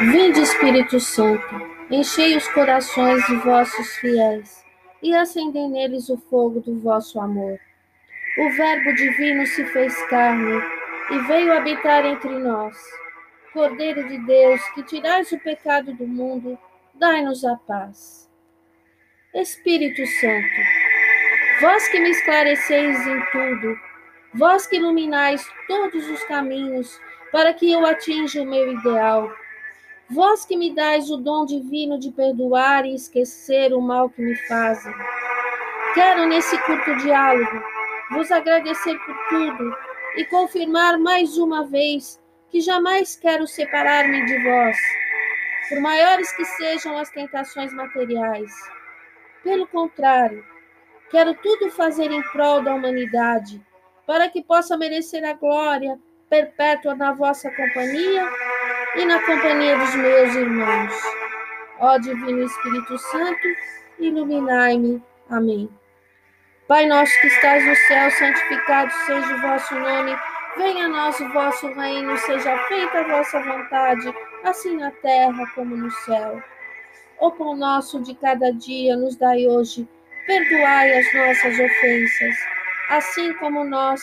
Vinde, Espírito Santo, enchei os corações de vossos fiéis e acendei neles o fogo do vosso amor. O Verbo divino se fez carne e veio habitar entre nós. Cordeiro de Deus, que tirais o pecado do mundo, dai-nos a paz. Espírito Santo, vós que me esclareceis em tudo, vós que iluminais todos os caminhos para que eu atinja o meu ideal, Vós que me dais o dom divino de perdoar e esquecer o mal que me fazem. Quero, nesse curto diálogo, vos agradecer por tudo e confirmar mais uma vez que jamais quero separar-me de vós, por maiores que sejam as tentações materiais. Pelo contrário, quero tudo fazer em prol da humanidade, para que possa merecer a glória perpétua na vossa companhia e na companhia dos meus irmãos. Ó Divino Espírito Santo, iluminai-me. Amém. Pai nosso que estás no céu, santificado seja o vosso nome. Venha a nós o vosso reino, seja feita a vossa vontade, assim na terra como no céu. O pão nosso de cada dia nos dai hoje. Perdoai as nossas ofensas, assim como nós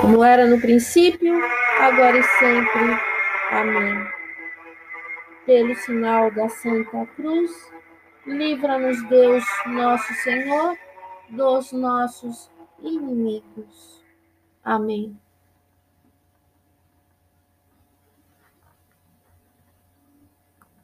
como era no princípio, agora e sempre. Amém. Pelo sinal da Santa Cruz, livra-nos Deus, nosso Senhor, dos nossos inimigos. Amém.